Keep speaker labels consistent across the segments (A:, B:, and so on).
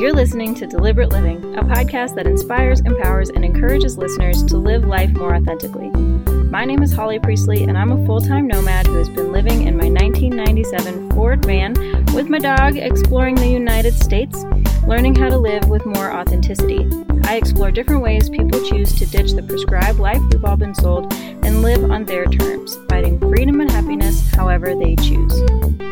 A: You're listening to Deliberate Living, a podcast that inspires, empowers, and encourages listeners to live life more authentically. My name is Holly Priestley, and I'm a full time nomad who has been living in my 1997 Ford van with my dog, exploring the United States, learning how to live with more authenticity. I explore different ways people choose to ditch the prescribed life we've all been sold and live on their terms, finding freedom and happiness however they choose.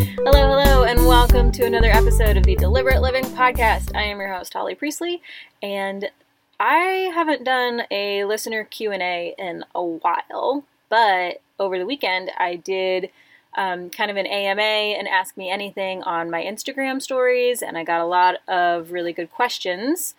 A: Hello, hello, and welcome to another episode of the Deliberate Living Podcast. I am your host, Holly Priestley, and I haven't done a listener Q&A in a while, but over the weekend I did um, kind of an AMA and Ask Me Anything on my Instagram stories, and I got a lot of really good questions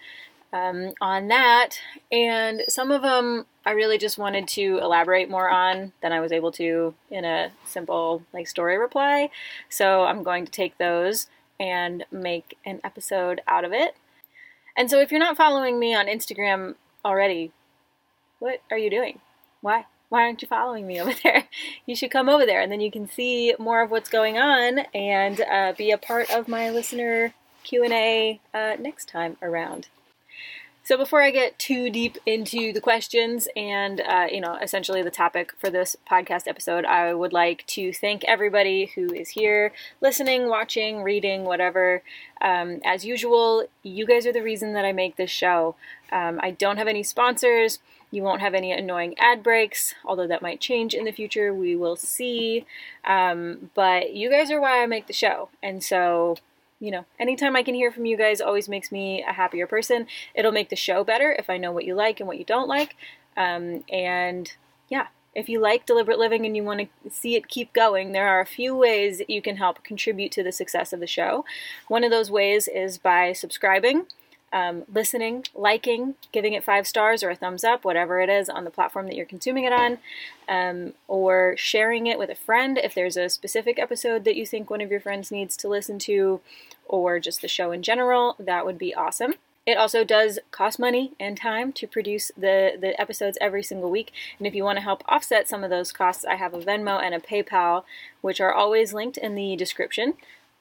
A: um, on that. And some of them I really just wanted to elaborate more on than I was able to in a simple like story reply. So I'm going to take those and make an episode out of it. And so if you're not following me on Instagram already, what are you doing? Why? Why aren't you following me over there? You should come over there and then you can see more of what's going on and uh, be a part of my listener Q&A uh, next time around. So before I get too deep into the questions and uh, you know essentially the topic for this podcast episode, I would like to thank everybody who is here, listening, watching, reading, whatever. Um, as usual, you guys are the reason that I make this show. Um, I don't have any sponsors. You won't have any annoying ad breaks, although that might change in the future. We will see. Um, but you guys are why I make the show, and so you know, anytime I can hear from you guys always makes me a happier person. It'll make the show better if I know what you like and what you don't like. Um, and yeah, if you like deliberate living and you want to see it keep going, there are a few ways you can help contribute to the success of the show. One of those ways is by subscribing um, listening, liking, giving it five stars or a thumbs up, whatever it is on the platform that you're consuming it on, um, or sharing it with a friend if there's a specific episode that you think one of your friends needs to listen to, or just the show in general, that would be awesome. It also does cost money and time to produce the, the episodes every single week. And if you want to help offset some of those costs, I have a Venmo and a PayPal, which are always linked in the description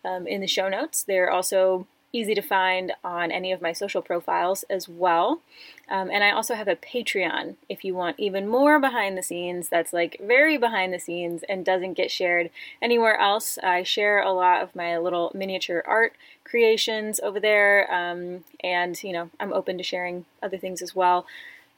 A: um, in the show notes. They're also easy to find on any of my social profiles as well. Um, and I also have a Patreon if you want even more behind the scenes that's like very behind the scenes and doesn't get shared anywhere else. I share a lot of my little miniature art creations over there. Um, and, you know, I'm open to sharing other things as well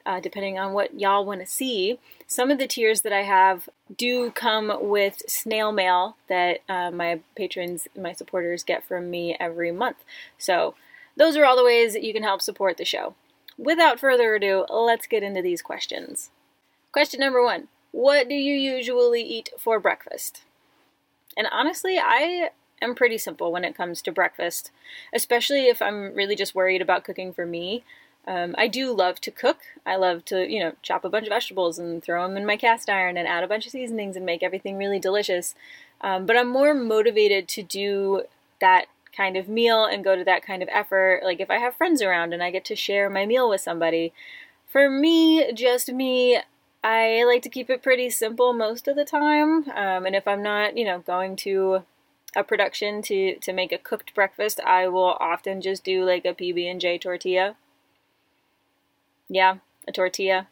A: uh, depending on what y'all want to see. Some of the tiers that I have do come with snail mail that uh, my patrons, my supporters get from me every month. So, those are all the ways that you can help support the show. Without further ado, let's get into these questions. Question number one What do you usually eat for breakfast? And honestly, I am pretty simple when it comes to breakfast, especially if I'm really just worried about cooking for me. Um, I do love to cook. I love to, you know, chop a bunch of vegetables and throw them in my cast iron and add a bunch of seasonings and make everything really delicious. Um, but I'm more motivated to do that kind of meal and go to that kind of effort. Like if I have friends around and I get to share my meal with somebody. For me, just me, I like to keep it pretty simple most of the time. Um, and if I'm not, you know, going to a production to to make a cooked breakfast, I will often just do like a PB and J tortilla yeah, a tortilla.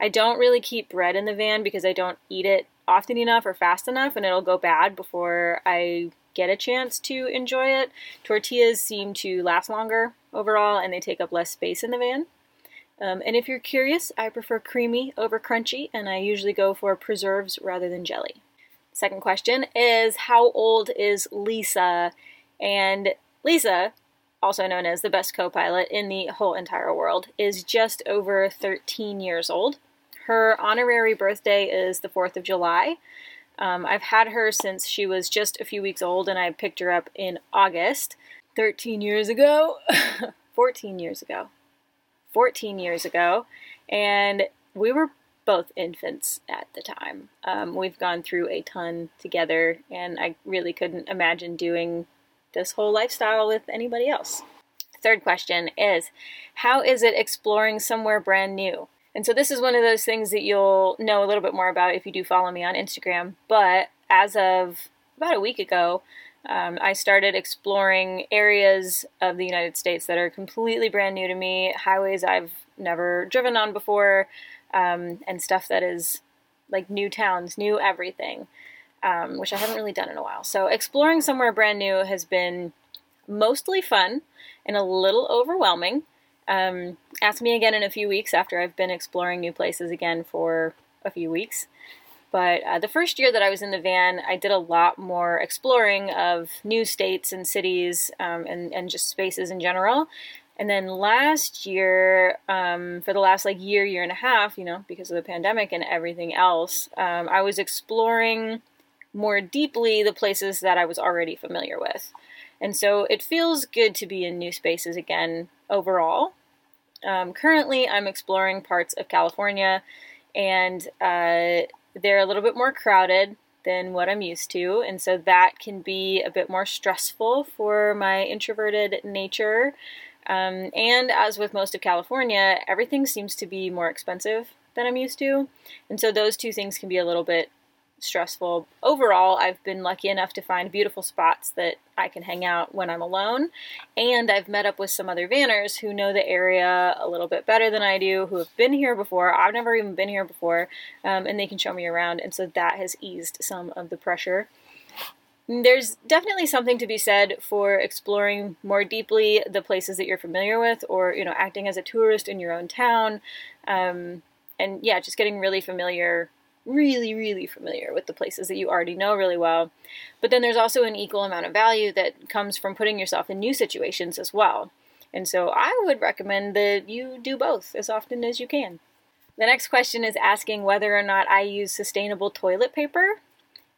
A: I don't really keep bread in the van because I don't eat it often enough or fast enough and it'll go bad before I get a chance to enjoy it. Tortillas seem to last longer overall and they take up less space in the van. Um, and if you're curious, I prefer creamy over crunchy and I usually go for preserves rather than jelly. Second question is How old is Lisa? And Lisa also known as the best co pilot in the whole entire world, is just over 13 years old. Her honorary birthday is the 4th of July. Um, I've had her since she was just a few weeks old, and I picked her up in August. 13 years ago, 14 years ago, 14 years ago, and we were both infants at the time. Um, we've gone through a ton together, and I really couldn't imagine doing this whole lifestyle with anybody else. Third question is How is it exploring somewhere brand new? And so, this is one of those things that you'll know a little bit more about if you do follow me on Instagram. But as of about a week ago, um, I started exploring areas of the United States that are completely brand new to me, highways I've never driven on before, um, and stuff that is like new towns, new everything, um, which I haven't really done in a while. So, exploring somewhere brand new has been mostly fun and a little overwhelming. Um, ask me again in a few weeks after I've been exploring new places again for a few weeks. But uh, the first year that I was in the van, I did a lot more exploring of new states and cities um, and, and just spaces in general. And then last year, um, for the last like year, year and a half, you know, because of the pandemic and everything else, um, I was exploring more deeply the places that I was already familiar with. And so it feels good to be in new spaces again overall. Um, currently, I'm exploring parts of California, and uh, they're a little bit more crowded than what I'm used to, and so that can be a bit more stressful for my introverted nature. Um, and as with most of California, everything seems to be more expensive than I'm used to, and so those two things can be a little bit stressful. Overall, I've been lucky enough to find beautiful spots that I can hang out when I'm alone. And I've met up with some other vanners who know the area a little bit better than I do, who have been here before. I've never even been here before, um, and they can show me around. And so that has eased some of the pressure. There's definitely something to be said for exploring more deeply the places that you're familiar with, or you know, acting as a tourist in your own town, um, and yeah, just getting really familiar really, really familiar with the places that you already know really well. But then there's also an equal amount of value that comes from putting yourself in new situations as well. And so I would recommend that you do both as often as you can. The next question is asking whether or not I use sustainable toilet paper.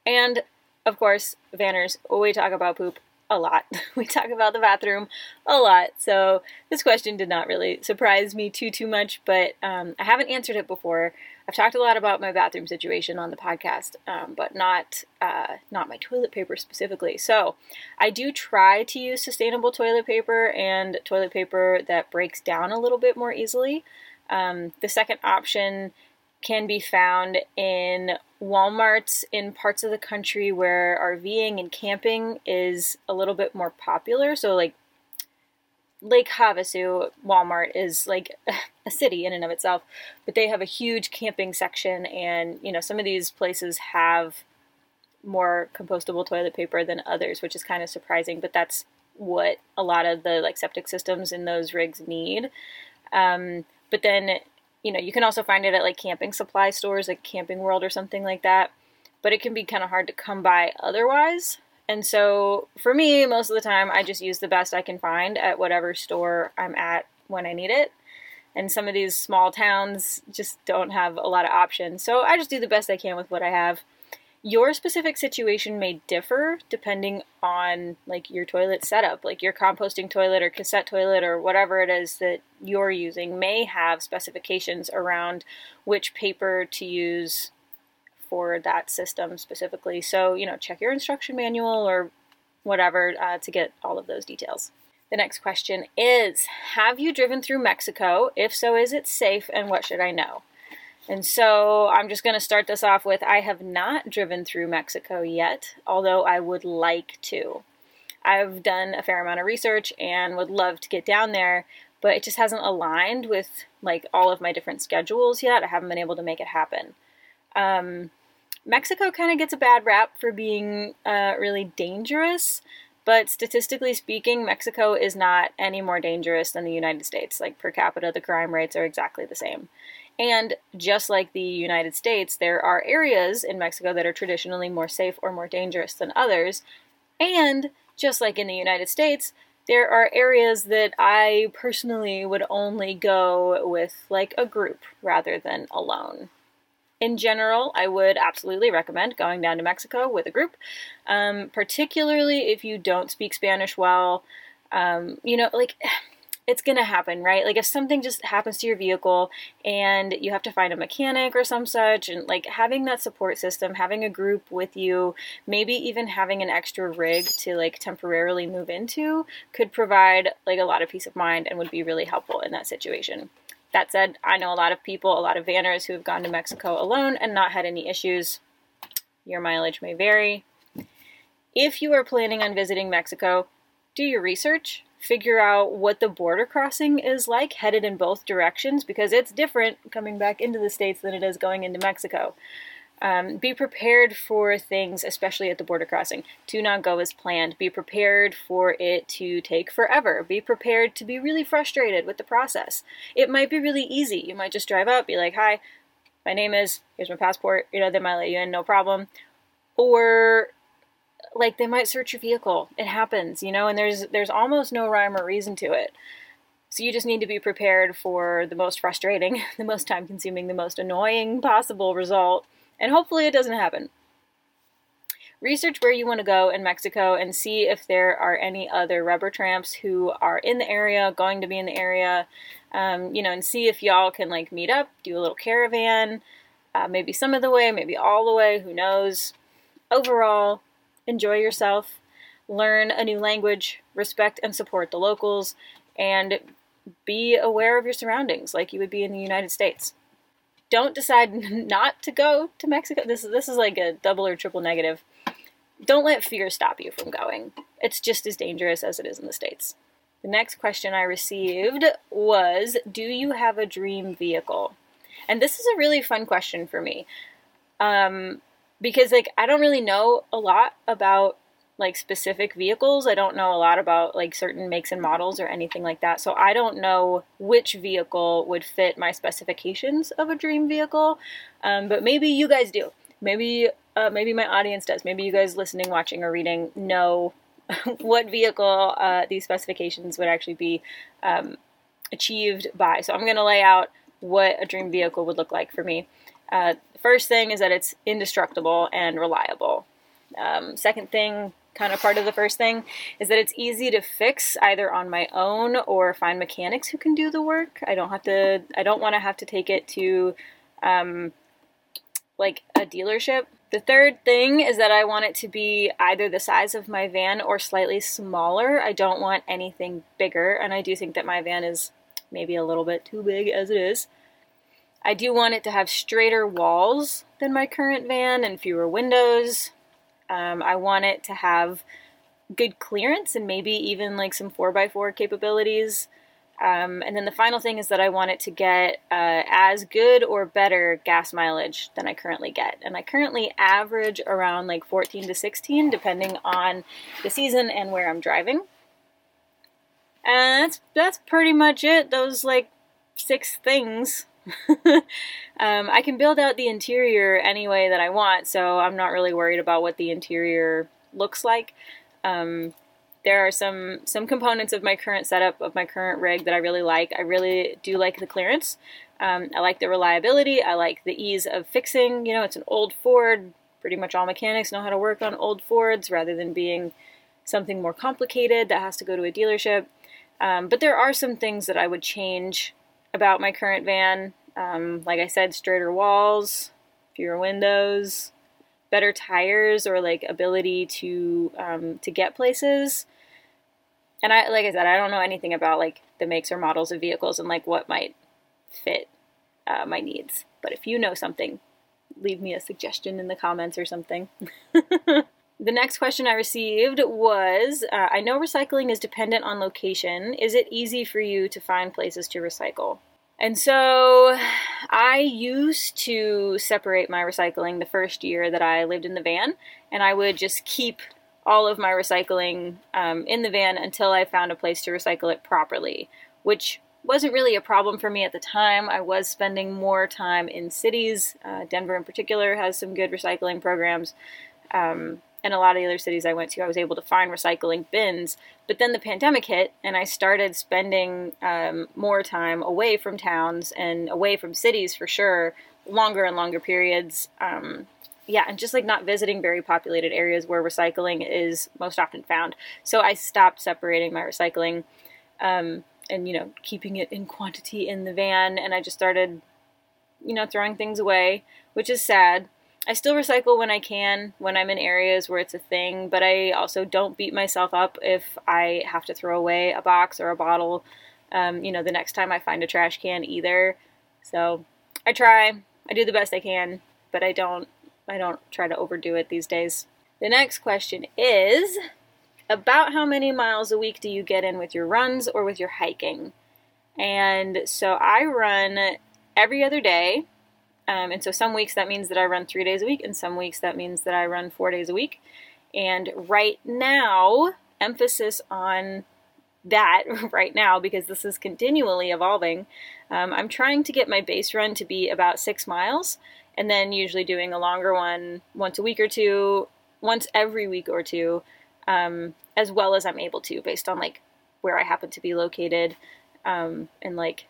A: And of course, Vanners, we talk about poop a lot. we talk about the bathroom a lot. So this question did not really surprise me too too much, but um, I haven't answered it before. I've talked a lot about my bathroom situation on the podcast, um, but not uh, not my toilet paper specifically. So I do try to use sustainable toilet paper and toilet paper that breaks down a little bit more easily. Um, the second option can be found in Walmarts in parts of the country where RVing and camping is a little bit more popular. So, like Lake Havasu Walmart is like a city in and of itself, but they have a huge camping section, and you know, some of these places have more compostable toilet paper than others, which is kind of surprising, but that's what a lot of the like septic systems in those rigs need. Um, but then you know, you can also find it at like camping supply stores like Camping World or something like that. But it can be kind of hard to come by otherwise. And so for me, most of the time, I just use the best I can find at whatever store I'm at when I need it. And some of these small towns just don't have a lot of options. So I just do the best I can with what I have your specific situation may differ depending on like your toilet setup like your composting toilet or cassette toilet or whatever it is that you're using may have specifications around which paper to use for that system specifically so you know check your instruction manual or whatever uh, to get all of those details the next question is have you driven through mexico if so is it safe and what should i know and so I'm just going to start this off with I have not driven through Mexico yet, although I would like to. I've done a fair amount of research and would love to get down there, but it just hasn't aligned with like all of my different schedules yet. I haven't been able to make it happen. Um, Mexico kind of gets a bad rap for being uh, really dangerous, but statistically speaking, Mexico is not any more dangerous than the United States. Like per capita, the crime rates are exactly the same. And just like the United States, there are areas in Mexico that are traditionally more safe or more dangerous than others. And just like in the United States, there are areas that I personally would only go with like a group rather than alone. In general, I would absolutely recommend going down to Mexico with a group, um, particularly if you don't speak Spanish well. Um, you know, like it's going to happen, right? Like if something just happens to your vehicle and you have to find a mechanic or some such, and like having that support system, having a group with you, maybe even having an extra rig to like temporarily move into could provide like a lot of peace of mind and would be really helpful in that situation. That said, I know a lot of people, a lot of vanners who have gone to Mexico alone and not had any issues. Your mileage may vary. if you are planning on visiting Mexico, do your research, figure out what the border crossing is like headed in both directions because it's different coming back into the States than it is going into Mexico. Um, be prepared for things, especially at the border crossing. Do not go as planned. Be prepared for it to take forever. Be prepared to be really frustrated with the process. It might be really easy. You might just drive up, be like, hi, my name is, here's my passport. You know, they might let you in, no problem. Or like they might search your vehicle. It happens, you know, and there's there's almost no rhyme or reason to it. So you just need to be prepared for the most frustrating, the most time consuming, the most annoying possible result, and hopefully it doesn't happen. Research where you want to go in Mexico and see if there are any other rubber tramps who are in the area, going to be in the area, um, you know, and see if y'all can like meet up, do a little caravan, uh, maybe some of the way, maybe all the way, who knows. Overall, enjoy yourself, learn a new language, respect and support the locals, and be aware of your surroundings like you would be in the United States. Don't decide not to go to Mexico. This is this is like a double or triple negative. Don't let fear stop you from going. It's just as dangerous as it is in the States. The next question I received was Do you have a dream vehicle? And this is a really fun question for me. Um, because like I don't really know a lot about like specific vehicles. I don't know a lot about like certain makes and models or anything like that. So I don't know which vehicle would fit my specifications of a dream vehicle. Um, but maybe you guys do. Maybe uh, maybe my audience does. Maybe you guys listening, watching, or reading know what vehicle uh, these specifications would actually be um, achieved by. So I'm going to lay out what a dream vehicle would look like for me. Uh, first thing is that it's indestructible and reliable. Um, second thing, kind of part of the first thing, is that it's easy to fix either on my own or find mechanics who can do the work. I don't have to. I don't want to have to take it to um, like a dealership. The third thing is that I want it to be either the size of my van or slightly smaller. I don't want anything bigger, and I do think that my van is maybe a little bit too big as it is. I do want it to have straighter walls than my current van and fewer windows. Um, I want it to have good clearance and maybe even like some 4x4 capabilities. Um, and then the final thing is that I want it to get uh, as good or better gas mileage than I currently get. And I currently average around like 14 to 16, depending on the season and where I'm driving. And that's that's pretty much it. Those like six things um, I can build out the interior any way that I want, so I'm not really worried about what the interior looks like. Um, there are some some components of my current setup of my current rig that I really like. I really do like the clearance. Um, I like the reliability. I like the ease of fixing. You know, it's an old Ford. Pretty much all mechanics know how to work on old Fords rather than being something more complicated that has to go to a dealership. Um, but there are some things that I would change about my current van. Um, like I said, straighter walls, fewer windows, better tires, or like ability to um, to get places. And I, like I said, I don't know anything about like the makes or models of vehicles and like what might fit uh, my needs. But if you know something, leave me a suggestion in the comments or something. The next question I received was uh, I know recycling is dependent on location. Is it easy for you to find places to recycle? And so I used to separate my recycling the first year that I lived in the van, and I would just keep all of my recycling um, in the van until I found a place to recycle it properly, which wasn't really a problem for me at the time. I was spending more time in cities. Uh, Denver, in particular, has some good recycling programs. Um, and a lot of the other cities I went to, I was able to find recycling bins. But then the pandemic hit, and I started spending um, more time away from towns and away from cities for sure, longer and longer periods. Um, yeah, and just like not visiting very populated areas where recycling is most often found. So I stopped separating my recycling um, and, you know, keeping it in quantity in the van, and I just started, you know, throwing things away, which is sad I still recycle when I can, when I'm in areas where it's a thing, but I also don't beat myself up if I have to throw away a box or a bottle, um, you know, the next time I find a trash can either. So I try, I do the best I can, but I don't, I don't try to overdo it these days. The next question is about how many miles a week do you get in with your runs or with your hiking? And so I run every other day. Um, and so some weeks that means that I run three days a week, and some weeks that means that I run four days a week. And right now, emphasis on that right now because this is continually evolving. Um, I'm trying to get my base run to be about six miles, and then usually doing a longer one once a week or two, once every week or two, um, as well as I'm able to, based on like where I happen to be located, um, and like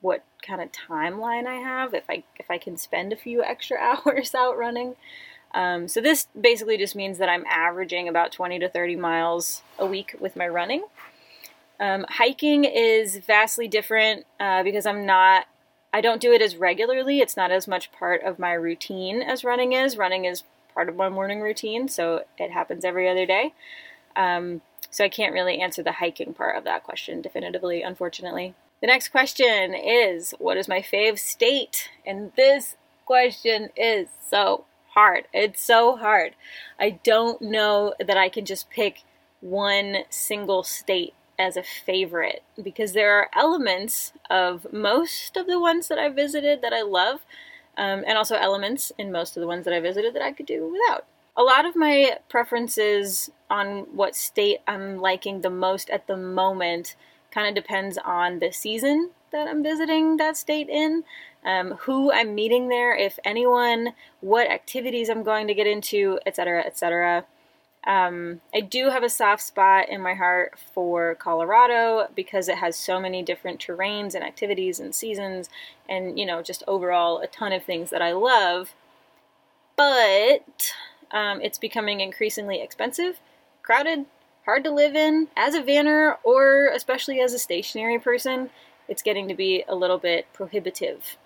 A: what kind of timeline I have. If I if I can spend a few extra hours out running. Um, so this basically just means that I'm averaging about 20 to 30 miles a week with my running. Um, hiking is vastly different uh, because I'm not I don't do it as regularly. It's not as much part of my routine as running is. Running is part of my morning routine, so it happens every other day. Um, so I can't really answer the hiking part of that question definitively, unfortunately. The next question is What is my fave state? And this question is so hard. It's so hard. I don't know that I can just pick one single state as a favorite because there are elements of most of the ones that I visited that I love, um, and also elements in most of the ones that I visited that I could do without. A lot of my preferences on what state I'm liking the most at the moment kind of depends on the season that I'm visiting that state in, um, who I'm meeting there, if anyone, what activities I'm going to get into, etc., etc. Um, I do have a soft spot in my heart for Colorado because it has so many different terrains and activities and seasons, and you know, just overall a ton of things that I love. But um, it's becoming increasingly expensive, crowded, hard to live in. As a vanner, or especially as a stationary person, it's getting to be a little bit prohibitive.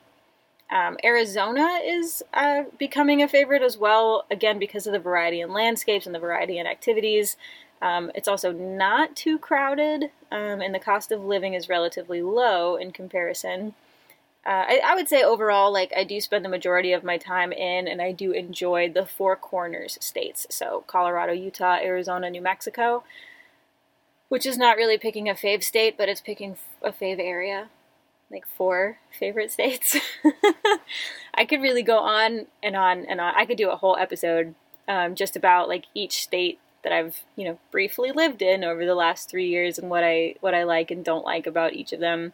A: Um, Arizona is uh, becoming a favorite as well, again, because of the variety in landscapes and the variety in activities. Um, it's also not too crowded, um, and the cost of living is relatively low in comparison. Uh, I, I, would say overall, like, I do spend the majority of my time in, and I do enjoy the Four Corners states. So, Colorado, Utah, Arizona, New Mexico, which is not really picking a fave state, but it's picking a fave area like four favorite states. I could really go on and on and on. I could do a whole episode um, just about like each state that I've you know briefly lived in over the last three years and what I what I like and don't like about each of them.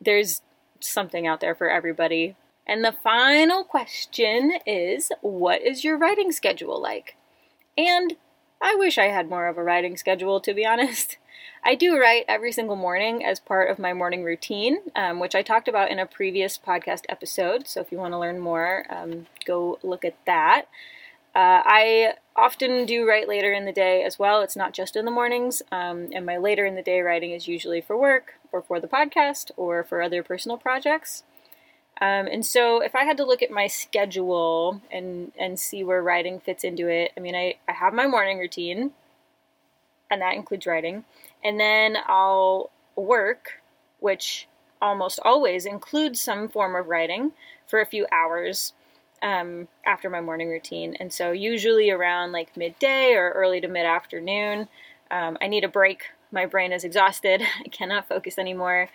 A: There's something out there for everybody. And the final question is, what is your writing schedule like? And I wish I had more of a writing schedule, to be honest. I do write every single morning as part of my morning routine, um, which I talked about in a previous podcast episode. So if you want to learn more, um, go look at that. Uh, I often do write later in the day as well. It's not just in the mornings. Um, and my later in the day writing is usually for work or for the podcast or for other personal projects. Um, and so if I had to look at my schedule and, and see where writing fits into it, I mean, I, I have my morning routine, and that includes writing. And then I'll work, which almost always includes some form of writing for a few hours um, after my morning routine. And so, usually around like midday or early to mid afternoon, um, I need a break. My brain is exhausted. I cannot focus anymore.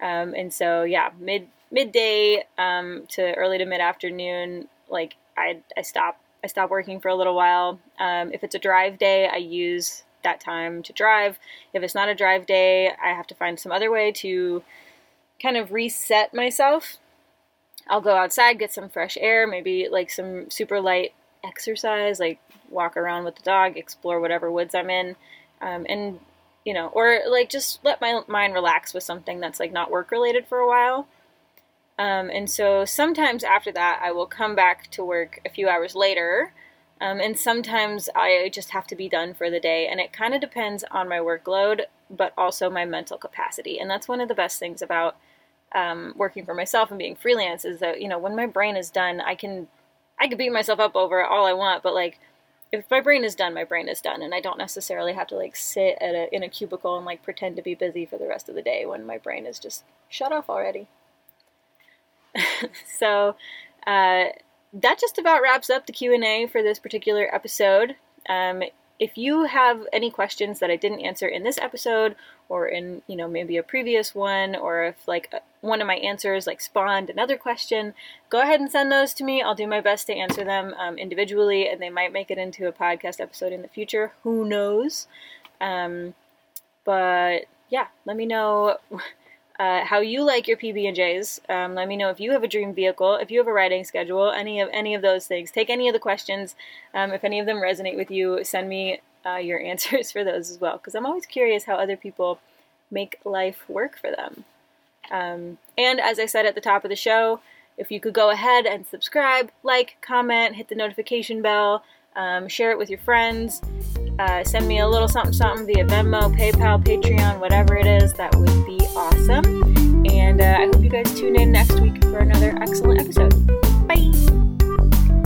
A: Um, and so, yeah, mid midday um, to early to mid afternoon, like I, I stop. I stop working for a little while. Um, if it's a drive day, I use that time to drive. If it's not a drive day, I have to find some other way to kind of reset myself. I'll go outside, get some fresh air, maybe like some super light exercise, like walk around with the dog, explore whatever woods I'm in, um, and you know, or like just let my mind relax with something that's like not work related for a while. Um, and so sometimes after that, I will come back to work a few hours later um, and sometimes I just have to be done for the day, and it kind of depends on my workload, but also my mental capacity. And that's one of the best things about um, working for myself and being freelance is that you know when my brain is done, I can I can beat myself up over all I want, but like if my brain is done, my brain is done, and I don't necessarily have to like sit at a, in a cubicle and like pretend to be busy for the rest of the day when my brain is just shut off already. so. Uh, that just about wraps up the Q&A for this particular episode. Um, if you have any questions that I didn't answer in this episode or in, you know, maybe a previous one, or if like one of my answers like spawned another question, go ahead and send those to me. I'll do my best to answer them um, individually, and they might make it into a podcast episode in the future. Who knows? Um, but yeah, let me know uh, how you like your PB and J's. Um, let me know if you have a dream vehicle, if you have a riding schedule, any of any of those things. Take any of the questions. Um, if any of them resonate with you, send me uh, your answers for those as well, because I'm always curious how other people make life work for them. Um, and as I said at the top of the show, if you could go ahead and subscribe, like, comment, hit the notification bell, um, share it with your friends, uh, send me a little something something via Venmo, PayPal, Patreon, whatever it is, that would be awesome. And uh, I hope you guys tune in next week for another excellent episode. Bye!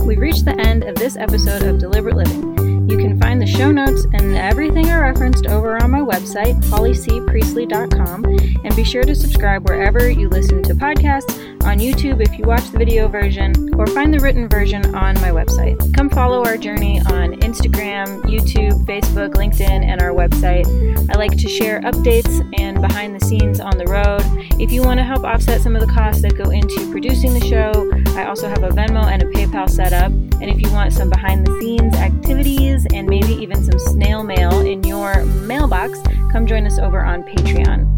A: We've reached the end of this episode of Deliberate Living. You can find the show notes and everything I referenced over on my website, hollycpriestley.com, and be sure to subscribe wherever you listen to podcasts, on YouTube if you watch the video version, or find the written version on my website. Come follow our journey on Instagram, YouTube, Facebook, LinkedIn, and our website. I like to share updates and behind the scenes on the road. If you want to help offset some of the costs that go into producing the show, I also have a Venmo and a PayPal set up. And if you want some behind the scenes activities, and maybe even some snail mail in your mailbox, come join us over on Patreon.